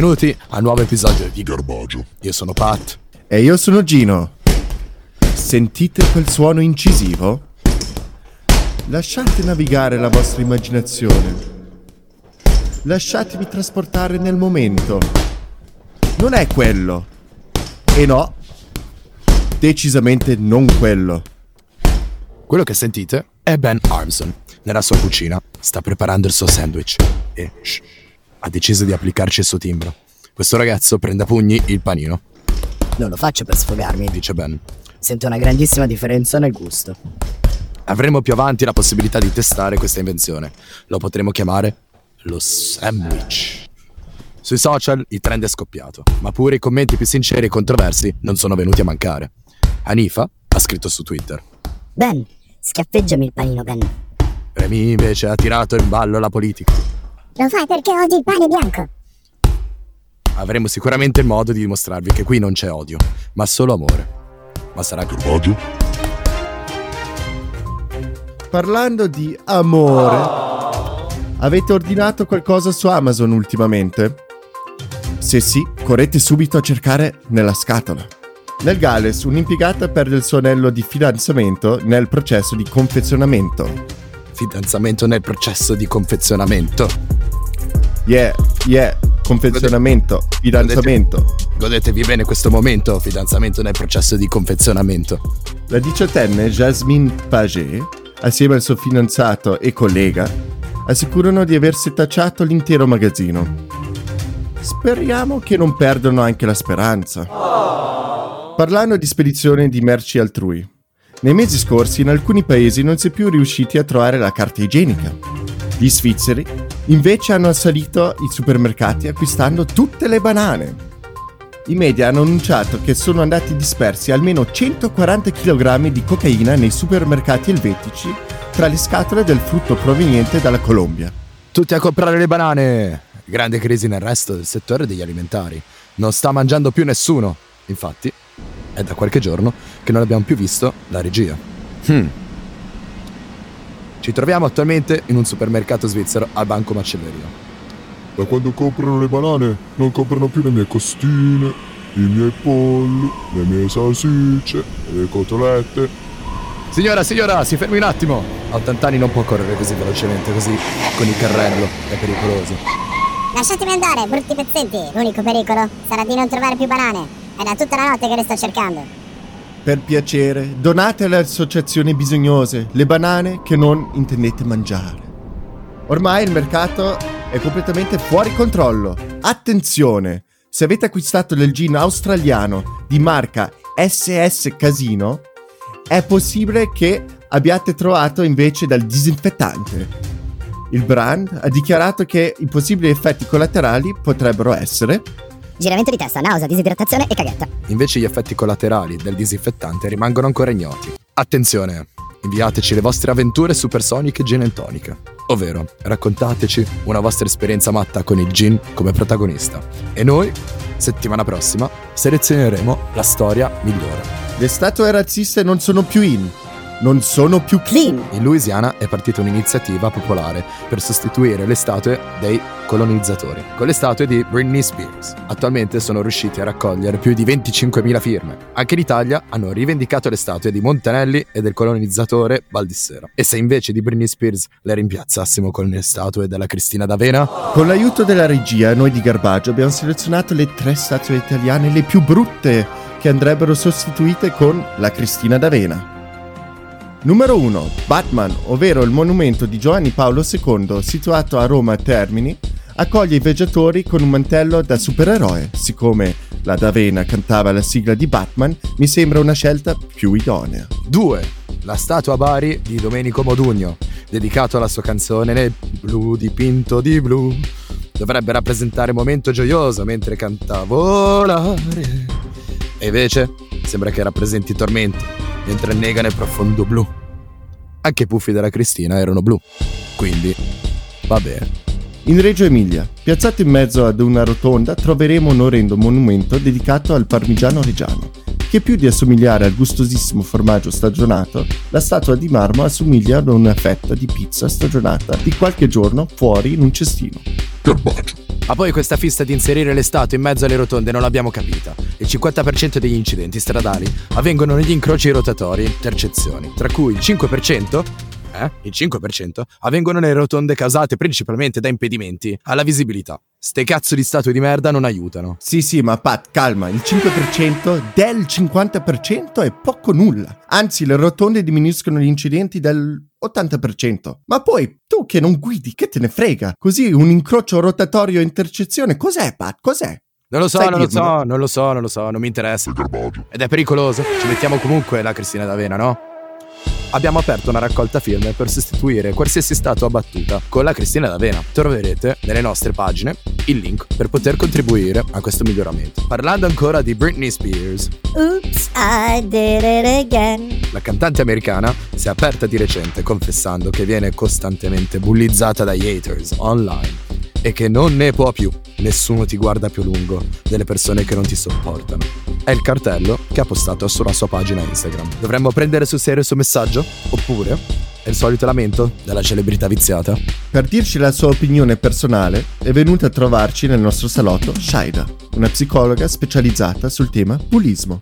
Benvenuti a un nuovo episodio di Garbaggio. Io sono Pat. E io sono Gino. Sentite quel suono incisivo? Lasciate navigare la vostra immaginazione. Lasciatevi trasportare nel momento. Non è quello. E no, decisamente non quello. Quello che sentite è Ben Armson. Nella sua cucina sta preparando il suo sandwich e shh, ha deciso di applicarci il suo timbro. Questo ragazzo prende a pugni il panino, Non lo faccio per sfogarmi. dice Ben. Sento una grandissima differenza nel gusto. Avremo più avanti la possibilità di testare questa invenzione. Lo potremo chiamare lo sandwich. Sui social il trend è scoppiato, ma pure i commenti più sinceri e controversi non sono venuti a mancare. Hanifa ha scritto su Twitter. Ben, schiaffeggiami il panino, Ben. Remy invece ha tirato in ballo la politica. Lo fai perché odi il pane bianco. Avremo sicuramente il modo di dimostrarvi che qui non c'è odio, ma solo amore. Ma sarà Garbaggio? Parlando di amore, avete ordinato qualcosa su Amazon ultimamente? Se sì, correte subito a cercare nella scatola. Nel Galles, un'impiegata perde il suo anello di fidanzamento nel processo di confezionamento. Fidanzamento nel processo di confezionamento. Yeah, yeah, confezionamento, fidanzamento. Godetevi bene questo momento, fidanzamento nel processo di confezionamento. La diciottenne Jasmine Paget, assieme al suo fidanzato e collega, assicurano di aver setacciato l'intero magazzino. Speriamo che non perdano anche la speranza. Parlando di spedizione di merci altrui, nei mesi scorsi in alcuni paesi non si è più riusciti a trovare la carta igienica. Gli svizzeri invece hanno assalito i supermercati acquistando tutte le banane. I media hanno annunciato che sono andati dispersi almeno 140 kg di cocaina nei supermercati elvetici tra le scatole del frutto proveniente dalla Colombia. Tutti a comprare le banane! Grande crisi nel resto del settore degli alimentari. Non sta mangiando più nessuno. Infatti, è da qualche giorno che non abbiamo più visto la regia. Hmm. Ci troviamo attualmente in un supermercato svizzero al banco macelleria. Da quando comprano le banane non comprano più le mie costine, i miei polli, le mie salsicce, le cotolette. Signora, signora, si fermi un attimo! A 80 anni non può correre così velocemente, così con il carrello, è pericoloso. Lasciatemi andare, brutti pezzetti. L'unico pericolo sarà di non trovare più banane. È da tutta la notte che le sto cercando. Per piacere, donate alle associazioni bisognose le banane che non intendete mangiare. Ormai il mercato è completamente fuori controllo. Attenzione! Se avete acquistato del gin australiano di marca SS Casino, è possibile che abbiate trovato invece del disinfettante. Il brand ha dichiarato che i possibili effetti collaterali potrebbero essere Giramento di testa, nausea, disidratazione e caghetta. Invece gli effetti collaterali del disinfettante rimangono ancora ignoti. Attenzione! Inviateci le vostre avventure supersoniche gin and tonic. Ovvero, raccontateci una vostra esperienza matta con il gin come protagonista. E noi, settimana prossima, selezioneremo la storia migliore. le statue razziste non sono più in, non sono più Clean. In Louisiana è partita un'iniziativa popolare per sostituire le statue dei colonizzatori con le statue di Britney Spears. Attualmente sono riusciti a raccogliere più di 25.000 firme. Anche in Italia hanno rivendicato le statue di Montanelli e del colonizzatore Baldissera. E se invece di Britney Spears le rimpiazzassimo con le statue della Cristina d'Avena? Con l'aiuto della regia, noi di Garbaggio abbiamo selezionato le tre statue italiane le più brutte che andrebbero sostituite con la Cristina d'Avena. Numero 1. Batman, ovvero il monumento di Giovanni Paolo II, situato a Roma Termini, accoglie i viaggiatori con un mantello da supereroe. Siccome la D'Avena cantava la sigla di Batman, mi sembra una scelta più idonea. 2. La statua a Bari di Domenico Modugno, dedicato alla sua canzone Nel blu dipinto di blu. Dovrebbe rappresentare un momento gioioso mentre canta volare. E invece sembra che rappresenti tormento, mentre nega nel profondo blu. Anche i puffi della Cristina erano blu, quindi va bene. In Reggio Emilia, piazzato in mezzo ad una rotonda, troveremo un orrendo monumento dedicato al parmigiano reggiano. Che più di assomigliare al gustosissimo formaggio stagionato, la statua di marmo assomiglia ad una fetta di pizza stagionata di qualche giorno fuori in un cestino. Garbaggio. Ma poi questa fissa di inserire le in mezzo alle rotonde non l'abbiamo capita. Il 50% degli incidenti stradali avvengono negli incroci rotatori intercezioni, tra cui il 5% eh, il 5%, avvengono nelle rotonde causate principalmente da impedimenti alla visibilità. Ste cazzo di statue di merda non aiutano. Sì, sì, ma Pat, calma, il 5% del 50% è poco nulla. Anzi, le rotonde diminuiscono gli incidenti del 80%. Ma poi, tu che non guidi, che te ne frega? Così un incrocio rotatorio intercezione, cos'è, Pat? Cos'è? Non lo so, Sai non lo so, non lo so, non lo so, non mi interessa. Ed è pericoloso. Ci mettiamo comunque la Cristina d'Avena, no? Abbiamo aperto una raccolta firme per sostituire qualsiasi statua abbattuta con la Cristina d'Avena. Troverete nelle nostre pagine il link per poter contribuire a questo miglioramento. Parlando ancora di Britney Spears, Oops, I did it again. la cantante americana si è aperta di recente confessando che viene costantemente bullizzata dagli haters online e che non ne può più. Nessuno ti guarda più lungo delle persone che non ti sopportano. È il cartello che ha postato sulla sua pagina Instagram. Dovremmo prendere sul serio il suo messaggio? Oppure è il solito lamento della celebrità viziata? Per dirci la sua opinione personale, è venuta a trovarci nel nostro salotto Shaida, una psicologa specializzata sul tema bullismo.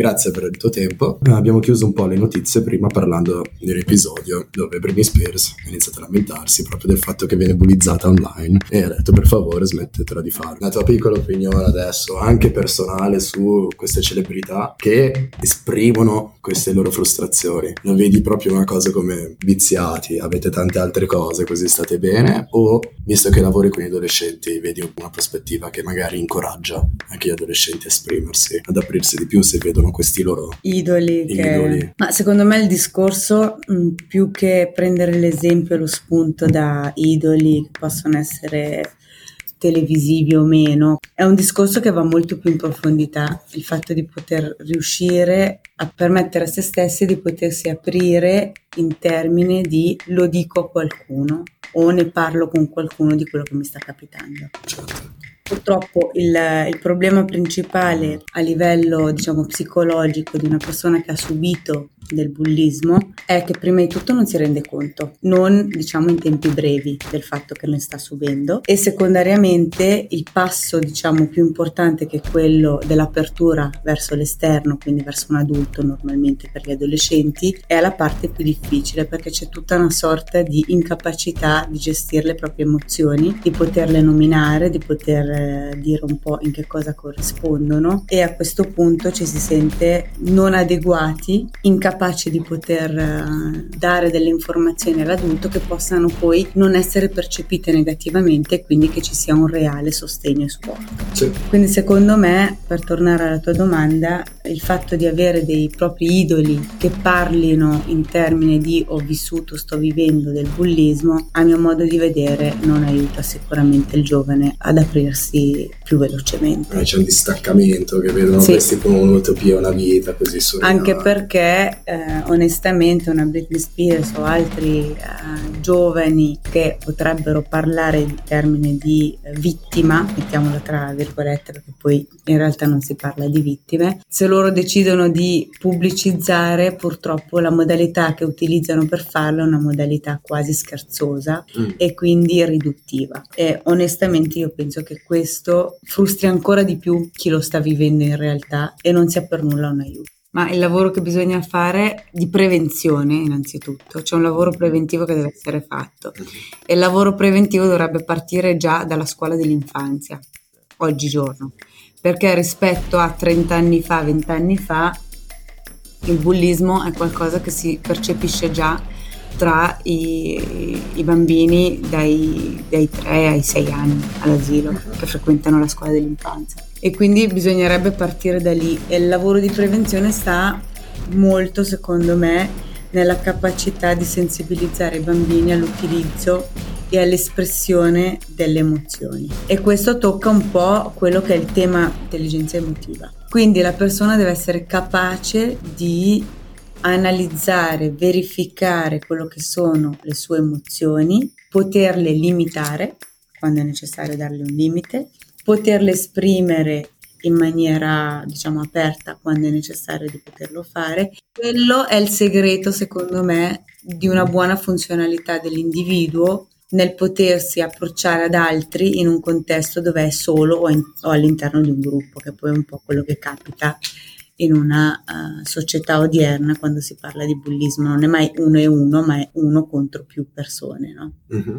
Grazie per il tuo tempo. Abbiamo chiuso un po' le notizie prima parlando di un episodio dove Britney Spears ha iniziato a lamentarsi proprio del fatto che viene bullizzata online e ha detto per favore smettetela di farlo. La tua piccola opinione adesso, anche personale, su queste celebrità che esprimono queste loro frustrazioni. Non vedi proprio una cosa come viziati, avete tante altre cose, così state bene? O visto che lavori con gli adolescenti, vedi una prospettiva che magari incoraggia anche gli adolescenti a esprimersi, ad aprirsi di più se vedono questi loro idoli, che... idoli. Ma secondo me il discorso, mh, più che prendere l'esempio e lo spunto da idoli che possono essere televisivi o meno, è un discorso che va molto più in profondità, il fatto di poter riuscire a permettere a se stessi di potersi aprire in termini di lo dico a qualcuno o ne parlo con qualcuno di quello che mi sta capitando. certo. Purtroppo il, il problema principale a livello diciamo psicologico di una persona che ha subito del bullismo è che prima di tutto non si rende conto, non diciamo in tempi brevi del fatto che ne sta subendo e secondariamente il passo diciamo più importante che è quello dell'apertura verso l'esterno, quindi verso un adulto normalmente per gli adolescenti, è la parte più difficile perché c'è tutta una sorta di incapacità di gestire le proprie emozioni, di poterle nominare, di poter eh, dire un po' in che cosa corrispondono e a questo punto ci si sente non adeguati, incapaci di poter eh, dare delle informazioni all'adulto che possano poi non essere percepite negativamente e quindi che ci sia un reale sostegno e supporto. Sì. Quindi secondo me, per tornare alla tua domanda, il fatto di avere dei propri idoli che parlino in termini di ho vissuto, sto vivendo del bullismo, a mio modo di vedere non aiuta sicuramente il giovane ad aprirsi più velocemente. Eh, c'è un distaccamento che vedono Sì. questi come un'utopia, una vita così surreale. Anche perché eh, onestamente una Britney Spears o altri eh, giovani che potrebbero parlare in termini di vittima, mettiamola tra virgolette perché poi in realtà non si parla di vittime, se loro decidono di pubblicizzare purtroppo la modalità che utilizzano per farlo è una modalità quasi scherzosa Mm. e quindi riduttiva e onestamente io penso che questo frustri ancora di più chi lo sta vivendo in realtà e non sia per nulla un aiuto. Ma il lavoro che bisogna fare di prevenzione innanzitutto, c'è un lavoro preventivo che deve essere fatto e il lavoro preventivo dovrebbe partire già dalla scuola dell'infanzia, oggigiorno, perché rispetto a 30 anni fa, 20 anni fa, il bullismo è qualcosa che si percepisce già tra i, i bambini dai, dai 3 ai 6 anni all'asilo che frequentano la scuola dell'infanzia. E quindi bisognerebbe partire da lì. E il lavoro di prevenzione sta molto secondo me nella capacità di sensibilizzare i bambini all'utilizzo e all'espressione delle emozioni. E questo tocca un po' quello che è il tema intelligenza emotiva. Quindi la persona deve essere capace di analizzare, verificare quello che sono le sue emozioni, poterle limitare quando è necessario darle un limite, poterle esprimere in maniera diciamo aperta quando è necessario di poterlo fare. Quello è il segreto secondo me di una buona funzionalità dell'individuo nel potersi approcciare ad altri in un contesto dove è solo o, in, o all'interno di un gruppo, che poi è un po' quello che capita in una uh, società odierna quando si parla di bullismo. Non è mai uno e uno, ma è uno contro più persone, no? Mm-hmm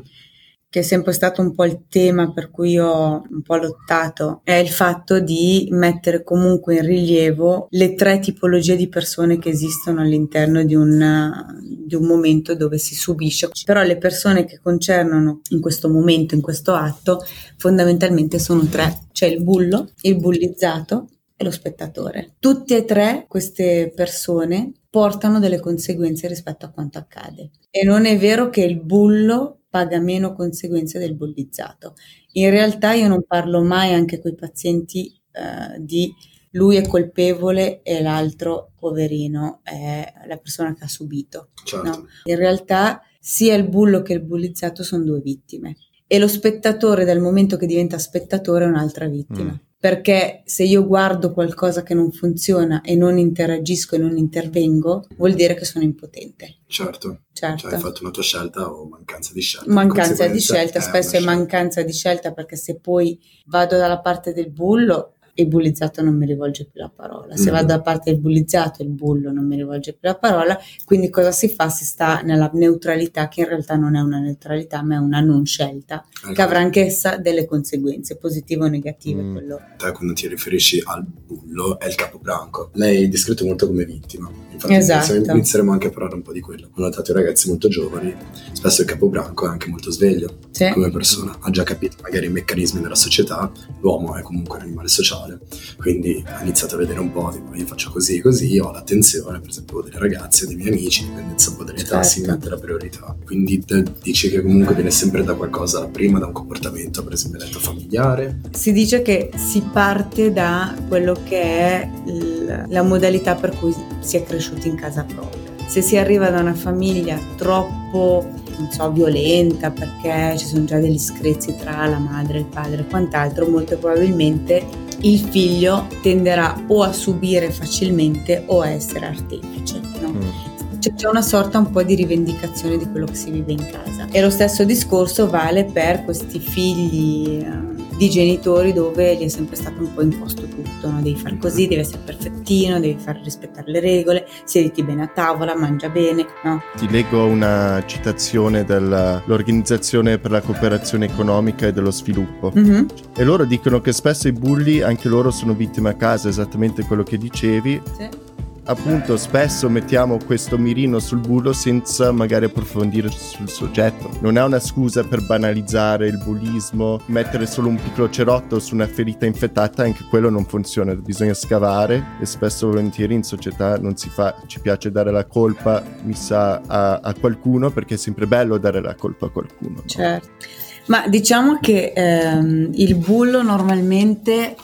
che è sempre stato un po' il tema per cui ho un po' lottato, è il fatto di mettere comunque in rilievo le tre tipologie di persone che esistono all'interno di un, di un momento dove si subisce. Però le persone che concernono in questo momento, in questo atto, fondamentalmente sono tre. C'è il bullo, il bullizzato e lo spettatore. Tutte e tre queste persone portano delle conseguenze rispetto a quanto accade. E non è vero che il bullo paga meno conseguenze del bullizzato. In realtà io non parlo mai anche con i pazienti eh, di lui è colpevole e l'altro poverino è la persona che ha subito. Certo. No? In realtà sia il bullo che il bullizzato sono due vittime e lo spettatore dal momento che diventa spettatore è un'altra vittima. Mm perché se io guardo qualcosa che non funziona e non interagisco e non intervengo, vuol dire che sono impotente. Certo. certo. Cioè hai fatto una tua scelta o mancanza di scelta. Mancanza di scelta, spesso è mancanza di scelta perché se poi vado dalla parte del bullo il bullizzato non mi rivolge più la parola. Se mm. vado da parte del bullizzato, il bullo non mi rivolge più la parola. Quindi cosa si fa? Si sta nella neutralità, che in realtà non è una neutralità, ma è una non scelta, allora. che avrà anch'essa delle conseguenze, positive o negative. Mm. Quello. Te quando ti riferisci al bullo è il capobranco. Lei è descritto molto come vittima. Infatti esatto. inizieremo anche a parlare un po' di quello. Ho notato i ragazzi molto giovani, spesso il capobranco è anche molto sveglio sì. come persona. Ha già capito magari i meccanismi della società, l'uomo è comunque un animale sociale sociale. Quindi ho iniziato a vedere un po', tipo, io faccio così, così, ho l'attenzione, per esempio, delle ragazze, dei miei amici, dipendenza un po' dell'età, certo. si mette la priorità. Quindi dici che comunque viene sempre da qualcosa, prima da un comportamento, per esempio, detto familiare. Si dice che si parte da quello che è il, la modalità per cui si è cresciuti in casa propria. Se si arriva da una famiglia troppo non so, violenta perché ci sono già degli screzi tra la madre, il padre e quant'altro, molto probabilmente il figlio tenderà o a subire facilmente o a essere artefice. No? Mm. C'è una sorta un po' di rivendicazione di quello che si vive in casa. E lo stesso discorso vale per questi figli eh, di genitori dove gli è sempre stato un po' imposto tutto, no? devi fare così, devi essere perfettino, devi far rispettare le regole, siediti bene a tavola, mangia bene. No? Ti leggo una citazione dell'Organizzazione per la cooperazione economica e dello sviluppo. Mm-hmm. E loro dicono che spesso i bulli, anche loro sono vittime a casa, esattamente quello che dicevi. Sì appunto spesso mettiamo questo mirino sul bullo senza magari approfondire sul soggetto. Non è una scusa per banalizzare il bullismo, mettere solo un piccolo cerotto su una ferita infettata, anche quello non funziona, bisogna scavare e spesso volentieri in società non si fa, ci piace dare la colpa, mi sa, a, a qualcuno perché è sempre bello dare la colpa a qualcuno. No? Certo. Ma diciamo che ehm, il bullo normalmente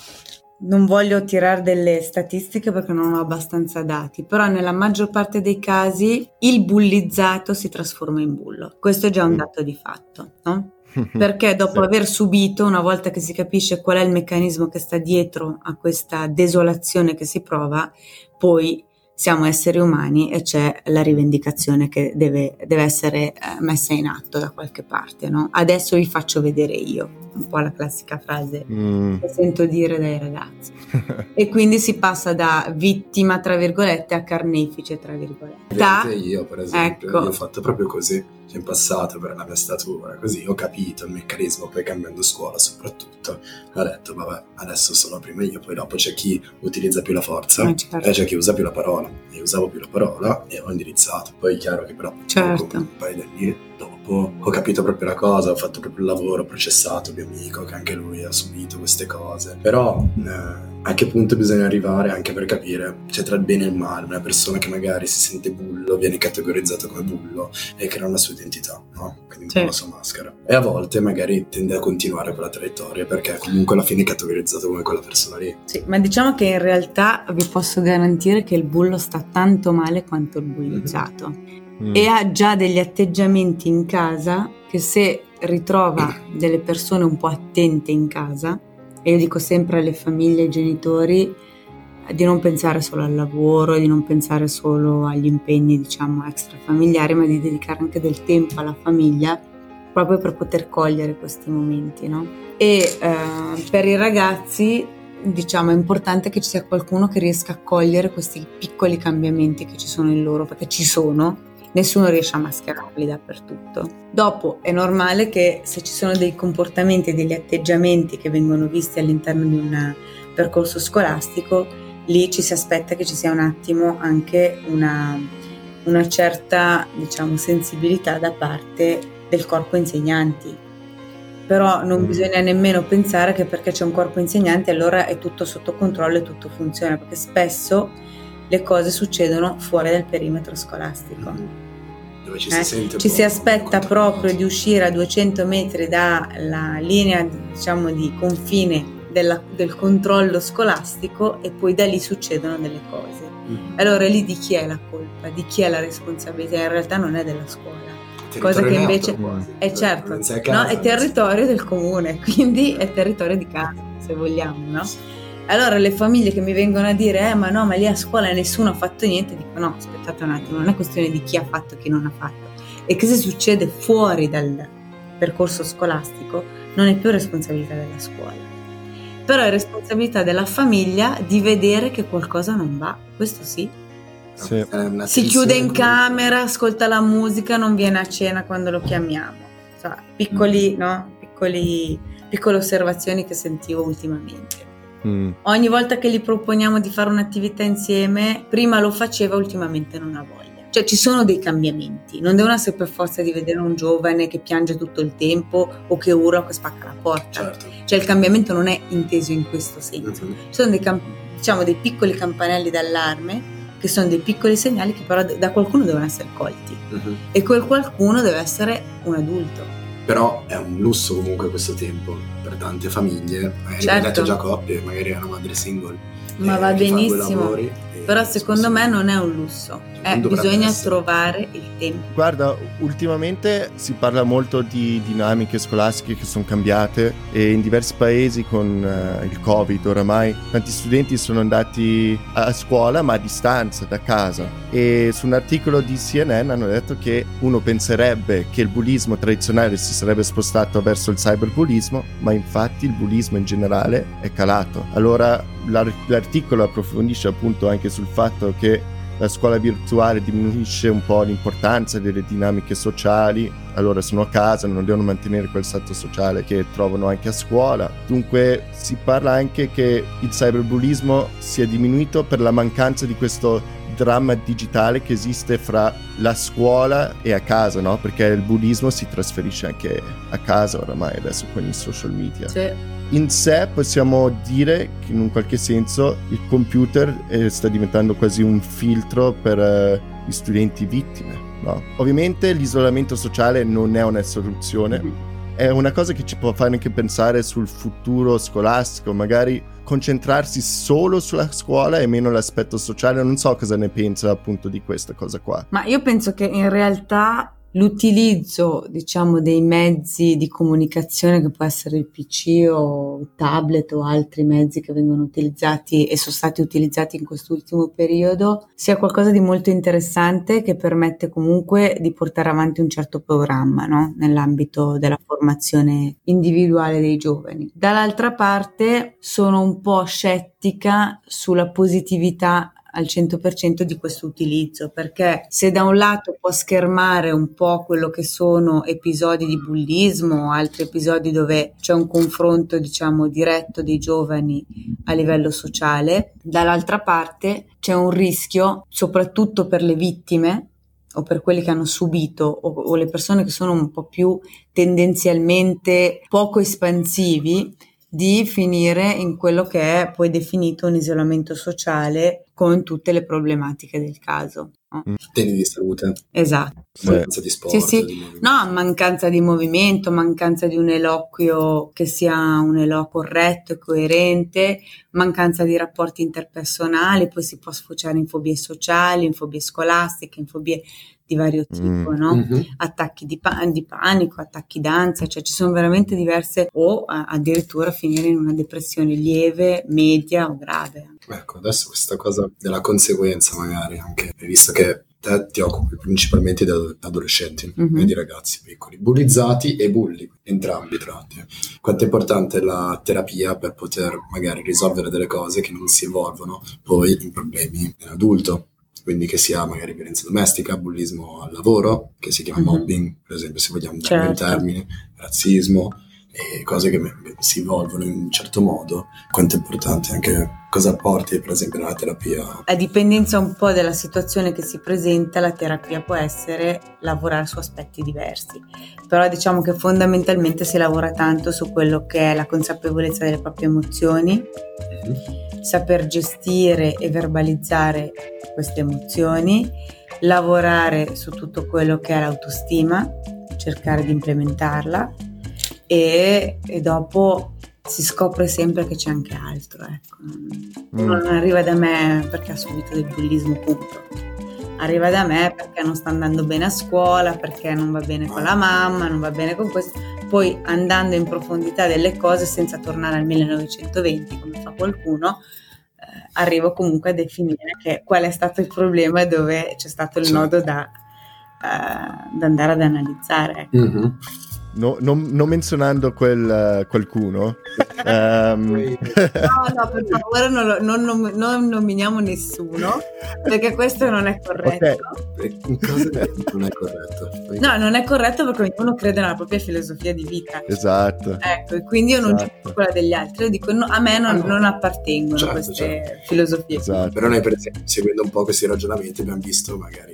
non voglio tirare delle statistiche perché non ho abbastanza dati, però nella maggior parte dei casi il bullizzato si trasforma in bullo. Questo è già un mm. dato di fatto, no? Perché dopo aver subito, una volta che si capisce qual è il meccanismo che sta dietro a questa desolazione che si prova, poi siamo esseri umani e c'è la rivendicazione che deve, deve essere eh, messa in atto da qualche parte. No? Adesso vi faccio vedere io, un po' la classica frase mm. che sento dire dai ragazzi. e quindi si passa da vittima, tra virgolette, a carnefice, tra virgolette. Da, io, per esempio, ecco. io ho fatto proprio così in passato per la mia statura, così ho capito il meccanismo, poi cambiando scuola soprattutto, ho detto vabbè adesso sono prima io, poi dopo c'è chi utilizza più la forza eh, certo. e c'è chi usa più la parola, io usavo più la parola e ho indirizzato, poi è chiaro che però certo. un paio di anni dopo ho capito proprio la cosa, ho fatto proprio il lavoro, ho processato mio amico che anche lui ha subito queste cose, però... Eh, a che punto bisogna arrivare anche per capire, cioè tra il bene e il male, una persona che magari si sente bullo viene categorizzata come bullo e crea una sua identità, no? Quindi un sì. la sua maschera. E a volte magari tende a continuare quella traiettoria perché comunque alla fine è categorizzato come quella persona lì. Sì, ma diciamo che in realtà vi posso garantire che il bullo sta tanto male quanto il bullizzato mm-hmm. E ha già degli atteggiamenti in casa che se ritrova delle persone un po' attente in casa E io dico sempre alle famiglie e ai genitori di non pensare solo al lavoro di non pensare solo agli impegni, diciamo, extrafamiliari, ma di dedicare anche del tempo alla famiglia proprio per poter cogliere questi momenti, no? E eh, per i ragazzi, diciamo, è importante che ci sia qualcuno che riesca a cogliere questi piccoli cambiamenti che ci sono in loro, perché ci sono, nessuno riesce a mascherarli dappertutto. Dopo è normale che se ci sono dei comportamenti, degli atteggiamenti che vengono visti all'interno di un percorso scolastico, lì ci si aspetta che ci sia un attimo anche una, una certa diciamo, sensibilità da parte del corpo insegnanti. Però non mm. bisogna nemmeno pensare che perché c'è un corpo insegnanti allora è tutto sotto controllo e tutto funziona, perché spesso le cose succedono fuori dal perimetro scolastico. Mm. Dove ci, eh? si, ci si aspetta proprio di uscire a 200 metri dalla linea diciamo, di confine della, del controllo scolastico e poi da lì succedono delle cose. Mm-hmm. Allora lì di chi è la colpa, di chi è la responsabilità? In realtà non è della scuola. Cosa che invece è certo, no, è territorio del comune, quindi è territorio di casa, se vogliamo, no? Allora le famiglie che mi vengono a dire, eh ma no, ma lì a scuola nessuno ha fatto niente, dico no, aspettate un attimo, non è questione di chi ha fatto e chi non ha fatto. E che se succede fuori dal percorso scolastico non è più responsabilità della scuola però è responsabilità della famiglia di vedere che qualcosa non va, questo sì. sì. Si chiude in camera, ascolta la musica, non viene a cena quando lo chiamiamo. Cioè, piccoli, mm. no? Piccoli, piccole osservazioni che sentivo ultimamente. Mm. Ogni volta che gli proponiamo di fare un'attività insieme, prima lo faceva, ultimamente non ha voglia. Cioè ci sono dei cambiamenti, non devono essere per forza di vedere un giovane che piange tutto il tempo o che urla o che spacca la porta. Certo. Cioè il cambiamento non è inteso in questo senso. Mm-hmm. Ci sono dei, camp- diciamo, dei piccoli campanelli d'allarme che sono dei piccoli segnali che però da qualcuno devono essere colti mm-hmm. e quel qualcuno deve essere un adulto. Però è un lusso comunque questo tempo per tante famiglie, magari certo. già coppie, magari è una madre single. Ma va benissimo. Però secondo me non è un lusso, eh, bisogna essere. trovare il tempo. Guarda, ultimamente si parla molto di dinamiche scolastiche che sono cambiate e in diversi paesi con uh, il Covid oramai tanti studenti sono andati a scuola ma a distanza da casa e su un articolo di CNN hanno detto che uno penserebbe che il bullismo tradizionale si sarebbe spostato verso il cyberbullismo, ma infatti il bullismo in generale è calato. Allora l'articolo approfondisce appunto anche sul fatto che la scuola virtuale diminuisce un po' l'importanza delle dinamiche sociali, allora sono a casa, non devono mantenere quel stato sociale che trovano anche a scuola. Dunque si parla anche che il cyberbullismo sia diminuito per la mancanza di questo dramma digitale che esiste fra la scuola e a casa, no? Perché il bullismo si trasferisce anche a casa oramai adesso con i social media. Sì in sé possiamo dire che in un qualche senso il computer eh, sta diventando quasi un filtro per eh, gli studenti vittime. No? Ovviamente l'isolamento sociale non è una soluzione, mm-hmm. è una cosa che ci può fare anche pensare sul futuro scolastico, magari concentrarsi solo sulla scuola e meno l'aspetto sociale. Non so cosa ne pensa appunto di questa cosa qua. Ma io penso che in realtà l'utilizzo, diciamo, dei mezzi di comunicazione che può essere il PC o tablet o altri mezzi che vengono utilizzati e sono stati utilizzati in quest'ultimo periodo sia qualcosa di molto interessante che permette comunque di portare avanti un certo programma no? nell'ambito della formazione individuale dei giovani. Dall'altra parte sono un po' scettica sulla positività al 100% di questo utilizzo, perché se da un lato può schermare un po' quello che sono episodi di bullismo, altri episodi dove c'è un confronto, diciamo, diretto dei giovani a livello sociale, dall'altra parte c'è un rischio, soprattutto per le vittime, o per quelli che hanno subito o, o, le persone che sono un po' più tendenzialmente poco espansivi di finire in quello che è poi definito un isolamento sociale con tutte le problematiche del caso. no? Temi di salute, Esatto. mancanza di sport. Sì, sì. di. No, mancanza di movimento, mancanza di un eloquio che sia un eloquio corretto e coerente, mancanza di rapporti interpersonali, poi si può sfociare in fobie sociali, in fobie scolastiche, in fobie di vario tipo, Mm. no? Mhm. Attacchi di, pa- di panico, attacchi d'ansia, cioè ci sono veramente diverse, o a- addirittura finire in una depressione lieve, media o grave. Ecco, adesso questa cosa della conseguenza magari anche, visto che te ti occupi principalmente di ad- adolescenti Mhm. e di ragazzi piccoli, bullizzati e bulli, entrambi tratti. Quanto è importante la terapia per poter magari risolvere delle cose che non si evolvono poi in problemi in adulto. Quindi che sia magari violenza domestica, bullismo al lavoro, che si chiama Mhm. mobbing, per esempio, se vogliamo dare un Certo. termine, razzismo, e cose che si evolvono in un certo modo, quanto è importante anche cosa porti per esempio nella terapia. A dipendenza un po' della situazione che si presenta, la terapia può essere lavorare su aspetti diversi, però diciamo che fondamentalmente si lavora tanto su quello che è la consapevolezza delle proprie emozioni, saper gestire e verbalizzare queste emozioni, lavorare su tutto quello che è l'autostima, cercare di implementarla e, e dopo si scopre sempre che c'è anche altro. Ecco. Mm. Non arriva da me perché ha subito del bullismo, punto. Arriva da me perché non sta andando bene a scuola, perché non va bene con la mamma, non va bene con questo. Poi andando in profondità delle cose senza tornare al 1920 come fa qualcuno, eh, arrivo comunque a definire che qual è stato il problema e dove c'è stato il nodo da, eh, da andare ad analizzare. ecco. Mhm. No- non, non menzionando quel eh, qualcuno, ehm, No, no, per favore non, non non nominiamo nessuno perché questo non è corretto. In cosa non è corretto? No, non è corretto perché ognuno crede nella propria filosofia di vita. esatto. Ecco, e quindi io non Esatto. giudico quella degli altri, io dico no, a me non, Ah, no. appartengono Certo, queste certo. filosofie. Esatto. Però noi per esempio, seguendo un po' questi ragionamenti, abbiamo visto magari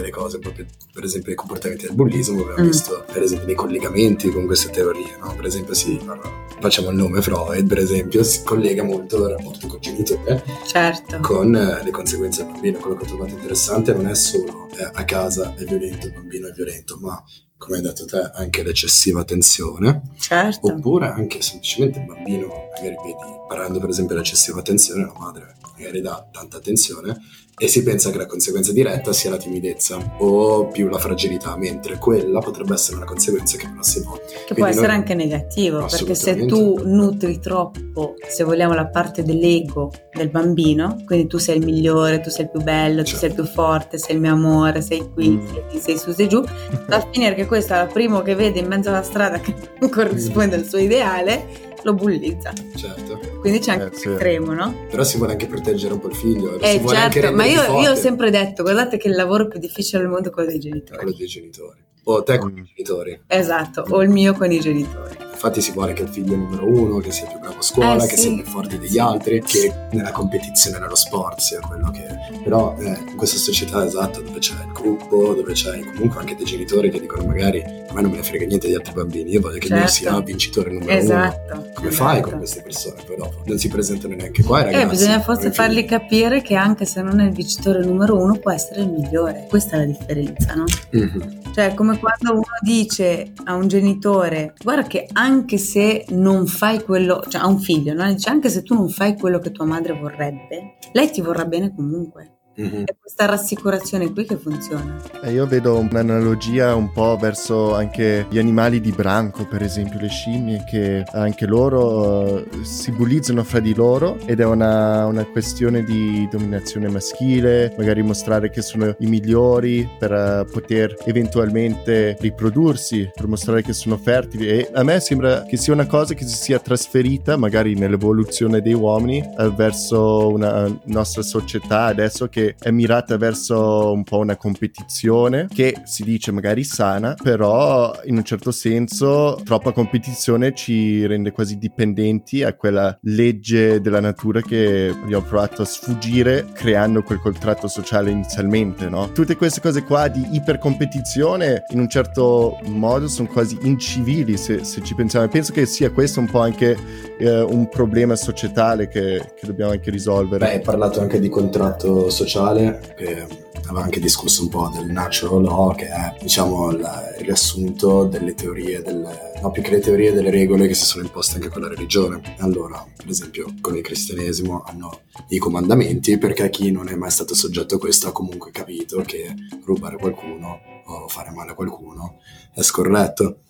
delle cose proprio, per esempio i comportamenti del bullismo, abbiamo Mm. visto per esempio dei collegamenti con queste teorie, no? Per esempio si parla, facciamo il nome Freud, per esempio, si collega molto il rapporto con il genitore Certo. con eh, le conseguenze del bambino. Quello che ho trovato interessante non è solo eh, a casa è violento, il bambino è violento, ma come hai detto te, anche l'eccessiva tensione, Certo. oppure anche semplicemente il bambino, magari vedi, parlando per esempio dell'eccessiva tensione, la madre magari dà tanta attenzione e si pensa che la conseguenza diretta sia la timidezza o più la fragilità, mentre quella potrebbe essere una conseguenza che però si può. Che può Quindi essere noi- anche negativo, perché se tu nutri troppo, se vogliamo, la parte dell'ego del bambino, quindi tu sei il migliore, tu sei il più bello, tu Certo. sei il più forte, sei il mio amore, sei qui, Mm. sei, sei su, sei giù, va a finire che questo è il primo che vede in mezzo alla strada che non corrisponde al suo ideale, lo bullizza. Certo, Quindi c'è anche Eh, sì. estremo, no? però si vuole anche proteggere un po' il figlio, Eh vuole anche certo, ma io, io ho sempre detto, guardate che il lavoro più difficile al mondo è quello dei genitori. quello dei genitori. O te con Mm. i genitori. Esatto, o il mio con i genitori. Infatti si vuole che il figlio numero uno, che sia più bravo a scuola, Eh, che sì. sia più forte degli altri, che nella competizione nello sport sia quello che... Però eh, in questa società esatta dove c'è il gruppo, dove c'è comunque anche dei genitori che dicono magari a me non me ne frega niente degli altri bambini, io voglio che Certo. sia vincitore numero uno. Esatto. Come fai esatto. con queste persone poi dopo? Non si presentano neanche qua i ragazzi. Eh, bisogna forse come fargli capire che anche se non è il vincitore numero uno può essere il migliore. Questa è la differenza, no? Mhm. Cioè, come quando uno dice a un genitore, guarda che anche se non fai quello, cioè a un figlio, no? Dice anche se tu non fai quello che tua madre vorrebbe, lei ti vorrà bene comunque. Mhm. È questa rassicurazione qui che funziona. E io vedo un'analogia un po' verso anche gli animali di branco, per esempio le scimmie, che anche loro eh, si bullizzano fra di loro ed è una, una questione di dominazione maschile, magari mostrare che sono i migliori per eh, poter eventualmente riprodursi, per mostrare che sono fertili. E a me sembra che sia una cosa che si sia trasferita magari nell'evoluzione dei uomini eh, verso una nostra società adesso che è mirata verso un po' una competizione che si dice magari sana, però in un certo senso troppa competizione ci rende quasi dipendenti a quella legge della natura che abbiamo provato a sfuggire creando quel contratto sociale inizialmente, no? Tutte queste cose qua di ipercompetizione in un certo modo sono quasi incivili se, se ci pensiamo. Penso che sia questo un po' anche eh, un problema societale che, che dobbiamo anche risolvere. Beh, hai parlato anche di contratto sociale, che aveva anche discusso un po' del natural law, che è diciamo il riassunto delle teorie, delle, no più che le teorie delle regole che si sono imposte anche con la religione. Allora, per esempio, con il cristianesimo hanno i comandamenti, perché chi non è mai stato soggetto a questo ha comunque capito che rubare qualcuno o fare male a qualcuno è scorretto.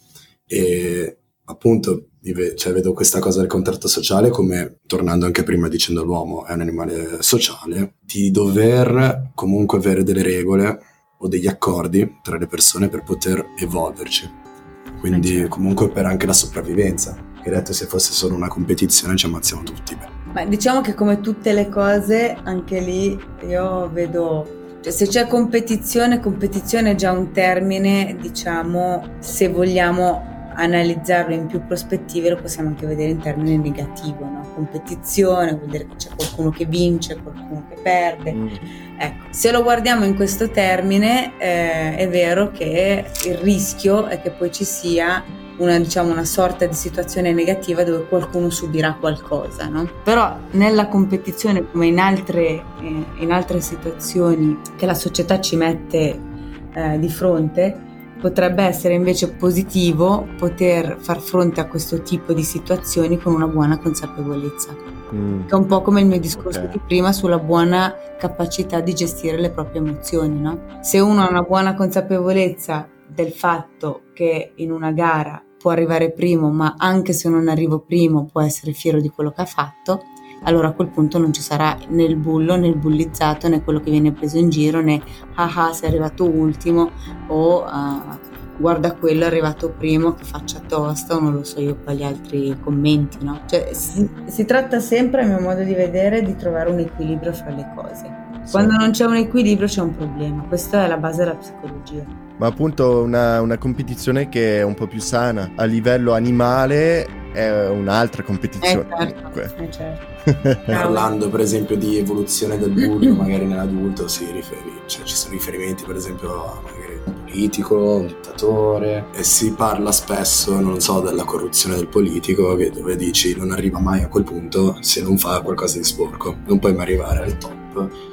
E appunto cioè, vedo questa cosa del contratto sociale come, tornando anche prima dicendo l'uomo è un animale sociale, di dover comunque avere delle regole o degli accordi tra le persone per poter evolverci. Quindi certo. comunque per anche la sopravvivenza. Che detto se fosse solo una competizione ci ammazziamo tutti. Ma diciamo che come tutte le cose, anche lì io vedo cioè, se c'è competizione, competizione è già un termine, diciamo, se vogliamo analizzarlo in più prospettive lo possiamo anche vedere in termini negativi, no? competizione, vuol dire che c'è qualcuno che vince, qualcuno che perde. Mm. Ecco, se lo guardiamo in questo termine eh, è vero che il rischio è che poi ci sia una, diciamo, una sorta di situazione negativa dove qualcuno subirà qualcosa, no? Però nella competizione come in altre, eh, in altre situazioni che la società ci mette eh, di fronte, Potrebbe essere invece positivo poter far fronte a questo tipo di situazioni con una buona consapevolezza. Mm. Che è un po' come il mio discorso okay. di prima sulla buona capacità di gestire le proprie emozioni. No? Se uno ha una buona consapevolezza del fatto che in una gara può arrivare primo, ma anche se non arrivo primo può essere fiero di quello che ha fatto, allora a quel punto non ci sarà né il bullo né il bullizzato né quello che viene preso in giro né ah ah sei arrivato ultimo o uh, guarda quello è arrivato primo che faccia tosta o non lo so io gli altri commenti no? Cioè si, si tratta sempre a mio modo di vedere di trovare un equilibrio fra le cose. Quando non c'è un equilibrio c'è un problema. Questa è la base della psicologia ma appunto una, una, competizione che è un po' più sana. A livello animale è un'altra competizione. Eh certo, eh certo. Parlando per esempio di evoluzione del bullo, magari nell'adulto si riferi, cioè, ci sono riferimenti per esempio a magari un politico, un dittatore e si parla spesso, non so, della corruzione del politico che dove dici non arriva mai a quel punto se non fa qualcosa di sporco, non puoi mai arrivare al top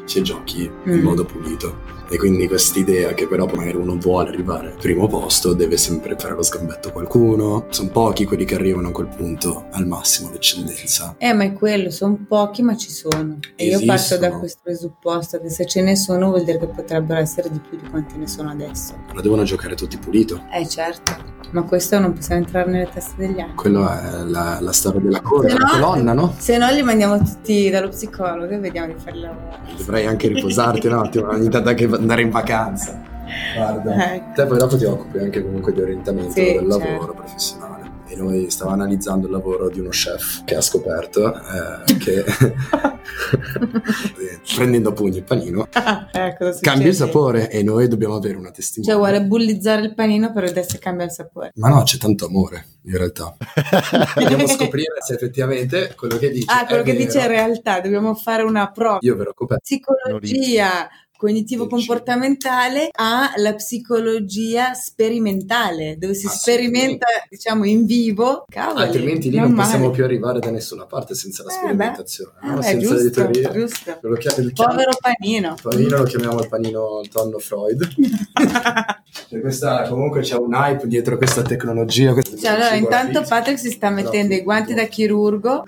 se giochi mm. in modo pulito. E quindi quest'idea che però magari uno vuole arrivare al primo posto deve sempre fare lo sgambetto a qualcuno. Sono pochi quelli che arrivano a quel punto al massimo l'eccellenza. Eh, ma è quello, sono pochi ma ci sono. E Esistono. io parto da questo presupposto che se ce ne sono vuol dire che potrebbero essere di più di quanti ne sono adesso. Però devono giocare tutti pulito. Eh, certo. Ma questo non possiamo entrare nelle teste degli altri. Quello è la, la storia della, co- no, colonna, no? Se no li mandiamo tutti dallo psicologo e vediamo di fare il lavoro. Dovrei anche riposarti un attimo, ogni tanto anche andare in vacanza. Guarda, ecco. te poi dopo ti occupi anche comunque di orientamento sì, del lavoro certo. professionale noi stavamo analizzando il lavoro di uno chef che ha scoperto eh, che prendendo a pugni il panino eh, cambia il sapore e noi dobbiamo avere una testimone. Cioè vuole bullizzare il panino per vedere se cambia il sapore. Ma no, c'è tanto amore in realtà. dobbiamo scoprire se effettivamente quello che dice Ah, quello che vero. dice è realtà, dobbiamo fare una prova. Io ve l'ho coperto. Psicologia cognitivo-comportamentale alla psicologia sperimentale, dove si sperimenta, diciamo, in vivo. Cavoli, Altrimenti lì non possiamo più arrivare da nessuna parte senza la eh, sperimentazione, eh, no? senza giusto, le teorie. Giusto. Lo chiam- il Povero panino. Il panino lo chiamiamo il panino tonno Freud. cioè questa, comunque c'è un hype dietro questa tecnologia. Questa cioè, allora, intanto Patrick si sta mettendo no, i guanti da chirurgo.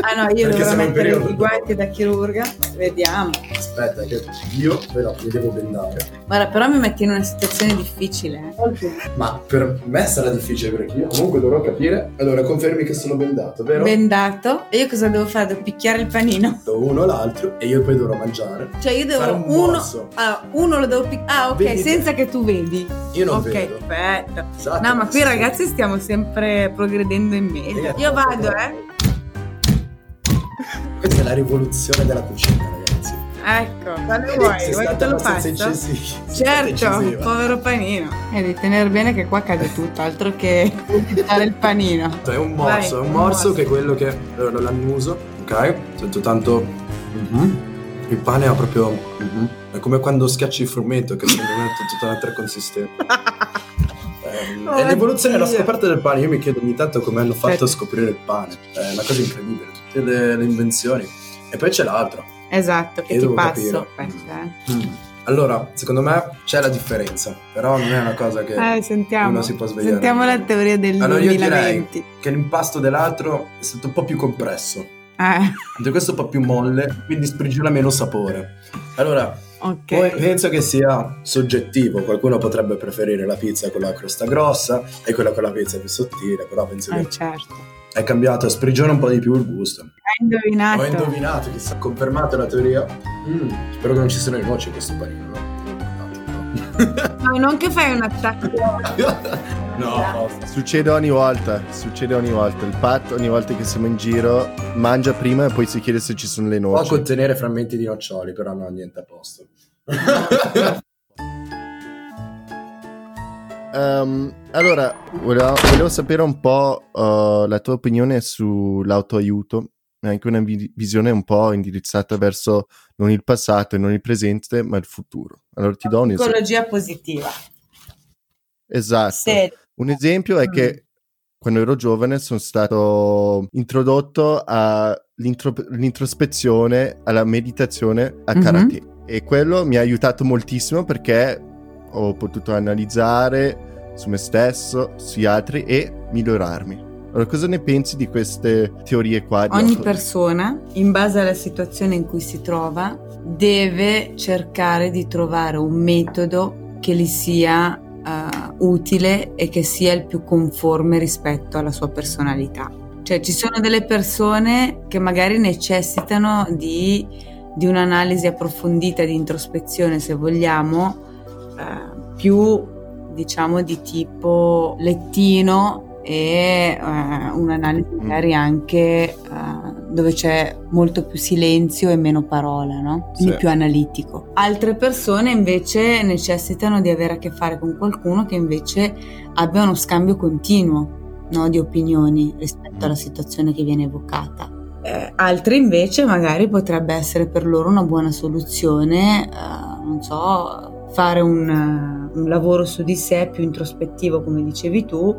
ah no, io dovrò mettere i guanti da chirurga. Vediamo. Aspetta, che io però mi devo bendare. Guarda, però mi metti in una situazione difficile. Eh. Ma per me sarà difficile perché io comunque dovrò capire. Allora, confermi che sono bendato, vero? Bendato. E io cosa devo fare? Devo picchiare il panino. Uno l'altro e io poi dovrò mangiare. Cioè io devo un uno. Ah, uno lo devo picchiare. Ah, ok, Vedi senza che tu vedi. Io non okay, vedo. Ok, perfetto. Esatto, no, ma qui ragazzi stiamo sempre progredendo in meglio. Io vado, eh. Questa è la rivoluzione della cucina, ragazzi. Ecco, quale vuoi? Vuoi che te lo. Sei stata Certo, incisiva. povero panino. E devi tenere bene che qua cade tutto, altro che fare il panino. È un morso, Vai, è un un morso morso. che è quello che allora, lo annuso, ok? Sento tanto mhm. il pane ha proprio mhm. è come quando schiacci il frumento che prende una- tutta un'altra consistenza. Ehm, Oh, è l'evoluzione e la Dio. scoperta del pane. Io mi chiedo ogni tanto come hanno fatto Certo. a scoprire il pane. È una cosa incredibile, tutte le, le invenzioni. E poi c'è l'altro. Esatto, che Io ti passo. eh. Mm. Allora, secondo me c'è la differenza, però non è una cosa che Eh, sentiamo. uno si può svegliare. Sentiamo la teoria del Allora io direi 2020. che l'impasto dell'altro è stato un po' più compresso. Eh, questo è un po' più molle, quindi sprigiona meno sapore. Allora, ok. poi penso che sia soggettivo. Qualcuno potrebbe preferire la pizza con la crosta grossa e quella con la pizza più sottile, però penso Eh, che certo. è cambiato, sprigiona un po' di più il gusto. Hai indovinato. Ho indovinato, chissà, confermato la teoria. Mm, spero che non ci siano le noci in questo panino. no? No, non che fai un attacco. no, Succede ogni volta, succede ogni volta. Il Pat ogni volta che siamo in giro mangia prima e poi si chiede se ci sono le può noci. contenere frammenti di noccioli, però non ha niente a posto. Ehm, allora, volevo, volevo sapere un po' uh, la tua opinione sull'autoaiuto, e anche una vi- visione un po' indirizzata verso non il passato e non il presente, ma il futuro. Allora ti do un esempio. Psicologia positiva. Esatto. Serio. Un esempio è che quando ero giovane sono stato introdotto all'introspezione, alla meditazione a Mhm. karate e quello mi ha aiutato moltissimo perché ho potuto analizzare su me stesso, sugli altri e migliorarmi. Allora, cosa ne pensi di queste teorie qua? Ogni persona, in base alla situazione in cui si trova, deve cercare di trovare un metodo che gli sia eh, utile e che sia il più conforme rispetto alla sua personalità. Cioè ci sono delle persone che magari necessitano di, di un'analisi approfondita, di introspezione, se vogliamo, eh, più diciamo di tipo lettino e eh, un'analisi magari anche eh, dove c'è molto più silenzio e meno parola, no? Quindi Sì. più analitico. Altre persone invece necessitano di avere a che fare con qualcuno che invece abbia uno scambio continuo no, di opinioni rispetto alla situazione che viene evocata. Eh, altri invece magari potrebbe essere per loro una buona soluzione, eh, non so, fare un, un lavoro su di sé più introspettivo, come dicevi tu,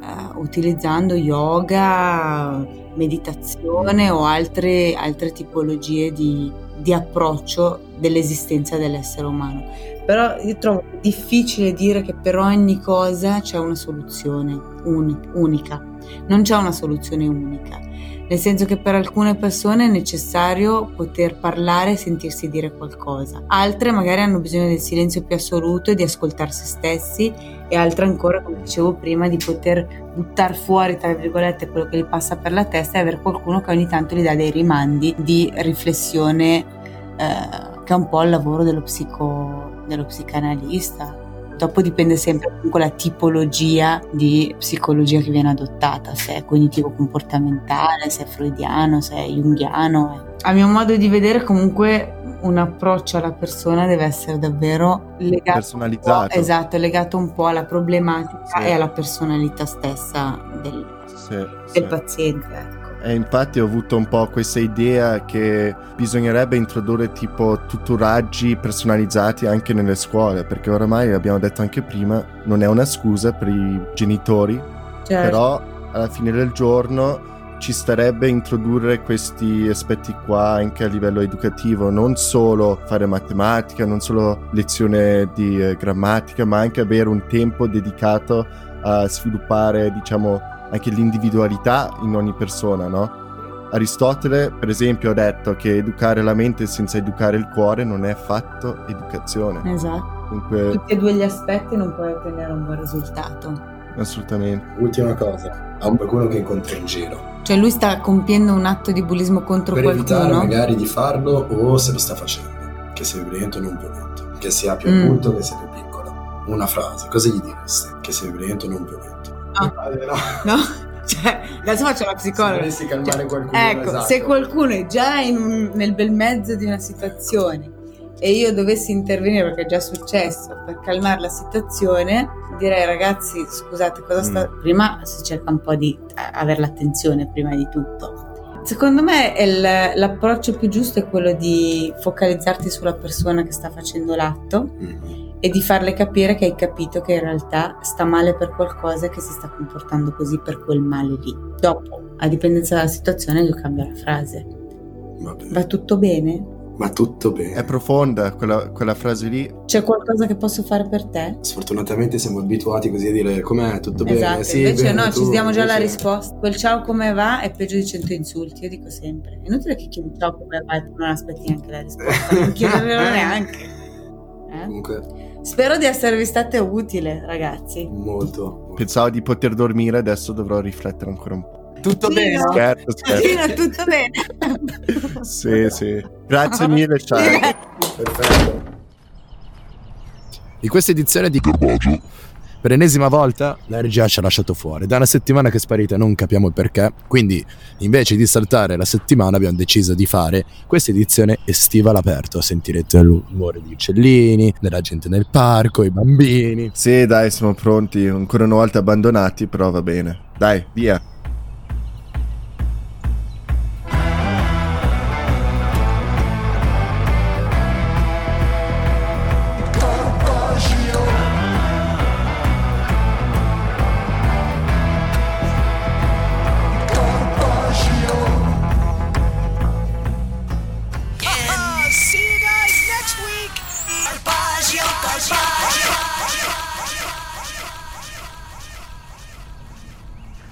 eh, utilizzando yoga, meditazione o altre, altre tipologie di, di approccio dell'esistenza dell'essere umano. Però io trovo difficile dire che per ogni cosa c'è una soluzione uni- unica. Non c'è una soluzione unica, nel senso che per alcune persone è necessario poter parlare e sentirsi dire qualcosa. Altre magari hanno bisogno del silenzio più assoluto e di ascoltare se stessi e altre ancora, come dicevo prima, di poter buttare fuori, tra virgolette, quello che gli passa per la testa e avere qualcuno che ogni tanto gli dà dei rimandi di riflessione, eh, che è un po' il lavoro dello, psico, dello psicanalista. Dopo dipende sempre comunque la tipologia di psicologia che viene adottata, se è cognitivo-comportamentale, se è freudiano, se è junghiano. A mio modo di vedere comunque un approccio alla persona deve essere davvero legato Personalizzato. esatto, legato un po' alla problematica Sì. e alla personalità stessa del, Sì, del sì. paziente. E infatti ho avuto un po' questa idea che bisognerebbe introdurre tipo tutoraggi personalizzati anche nelle scuole, perché oramai abbiamo detto anche prima, non è una scusa per i genitori, Certo. però alla fine del giorno ci starebbe introdurre questi aspetti qua anche a livello educativo, non solo fare matematica, non solo lezione di eh, grammatica, ma anche avere un tempo dedicato a sviluppare, diciamo, anche l'individualità in ogni persona, no? Aristotele, per esempio, ha detto che educare la mente senza educare il cuore non è affatto educazione. Esatto. Dunque, Tutti e due gli aspetti non puoi ottenere un buon risultato. assolutamente. Ultima cosa, a qualcuno che incontri in giro. Cioè lui sta compiendo un atto di bullismo contro per evitare qualcuno. magari di farlo o se lo sta facendo. Che sia violento o non violento. Che sia più Mm. adulto che sia più piccolo. Una frase, cosa gli diresti? Che sia violento o non violento. No. Eh, no. No? Cioè, adesso faccio la psicologa. Se calmare Cioè, qualcuno, Ecco, esatto. se qualcuno è già in nel bel mezzo di una situazione e io dovessi intervenire, perché è già successo, per calmare la situazione, direi ragazzi, scusate, cosa sta... Prima si cerca un po' di eh, avere l'attenzione prima di tutto. Secondo me il- l'approccio più giusto è quello di focalizzarti sulla persona che sta facendo l'atto Mhm. E di farle capire che hai capito che in realtà sta male per qualcosa e che si sta comportando così per quel male lì. Dopo, a dipendenza dalla situazione, io cambio la frase. Va bene. Va tutto bene? Ma tutto bene. È profonda quella, quella frase lì. C'è qualcosa che posso fare per te? Sfortunatamente siamo abituati così a dire com'è, tutto bene. esatto, Sì, invece bene, no, tu, ci diamo già la invece- risposta. Quel ciao come va è peggio di 100 insulti, io dico sempre. È inutile che chiedi ciao come va e tu non aspetti neanche la risposta, non chiederglielo neanche. Eh? Comunque, Spero di esservi state utile, ragazzi. molto. Pensavo di poter dormire, adesso dovrò riflettere ancora un po'. Tutto Sì, bene? Scherzo, scherzo. Fino tutto bene. sì, sì. Grazie mille, ciao. Perfetto. Di questa edizione di Per l'ennesima volta la regia ci ha lasciato fuori. Da una settimana che è sparita non capiamo il perché. Quindi, invece di saltare la settimana, abbiamo deciso di fare questa edizione estiva all'aperto. Sentirete l'umore degli uccellini, della gente nel parco, i bambini. Sì, dai, siamo pronti. Ancora una volta abbandonati, però va bene. Dai, via.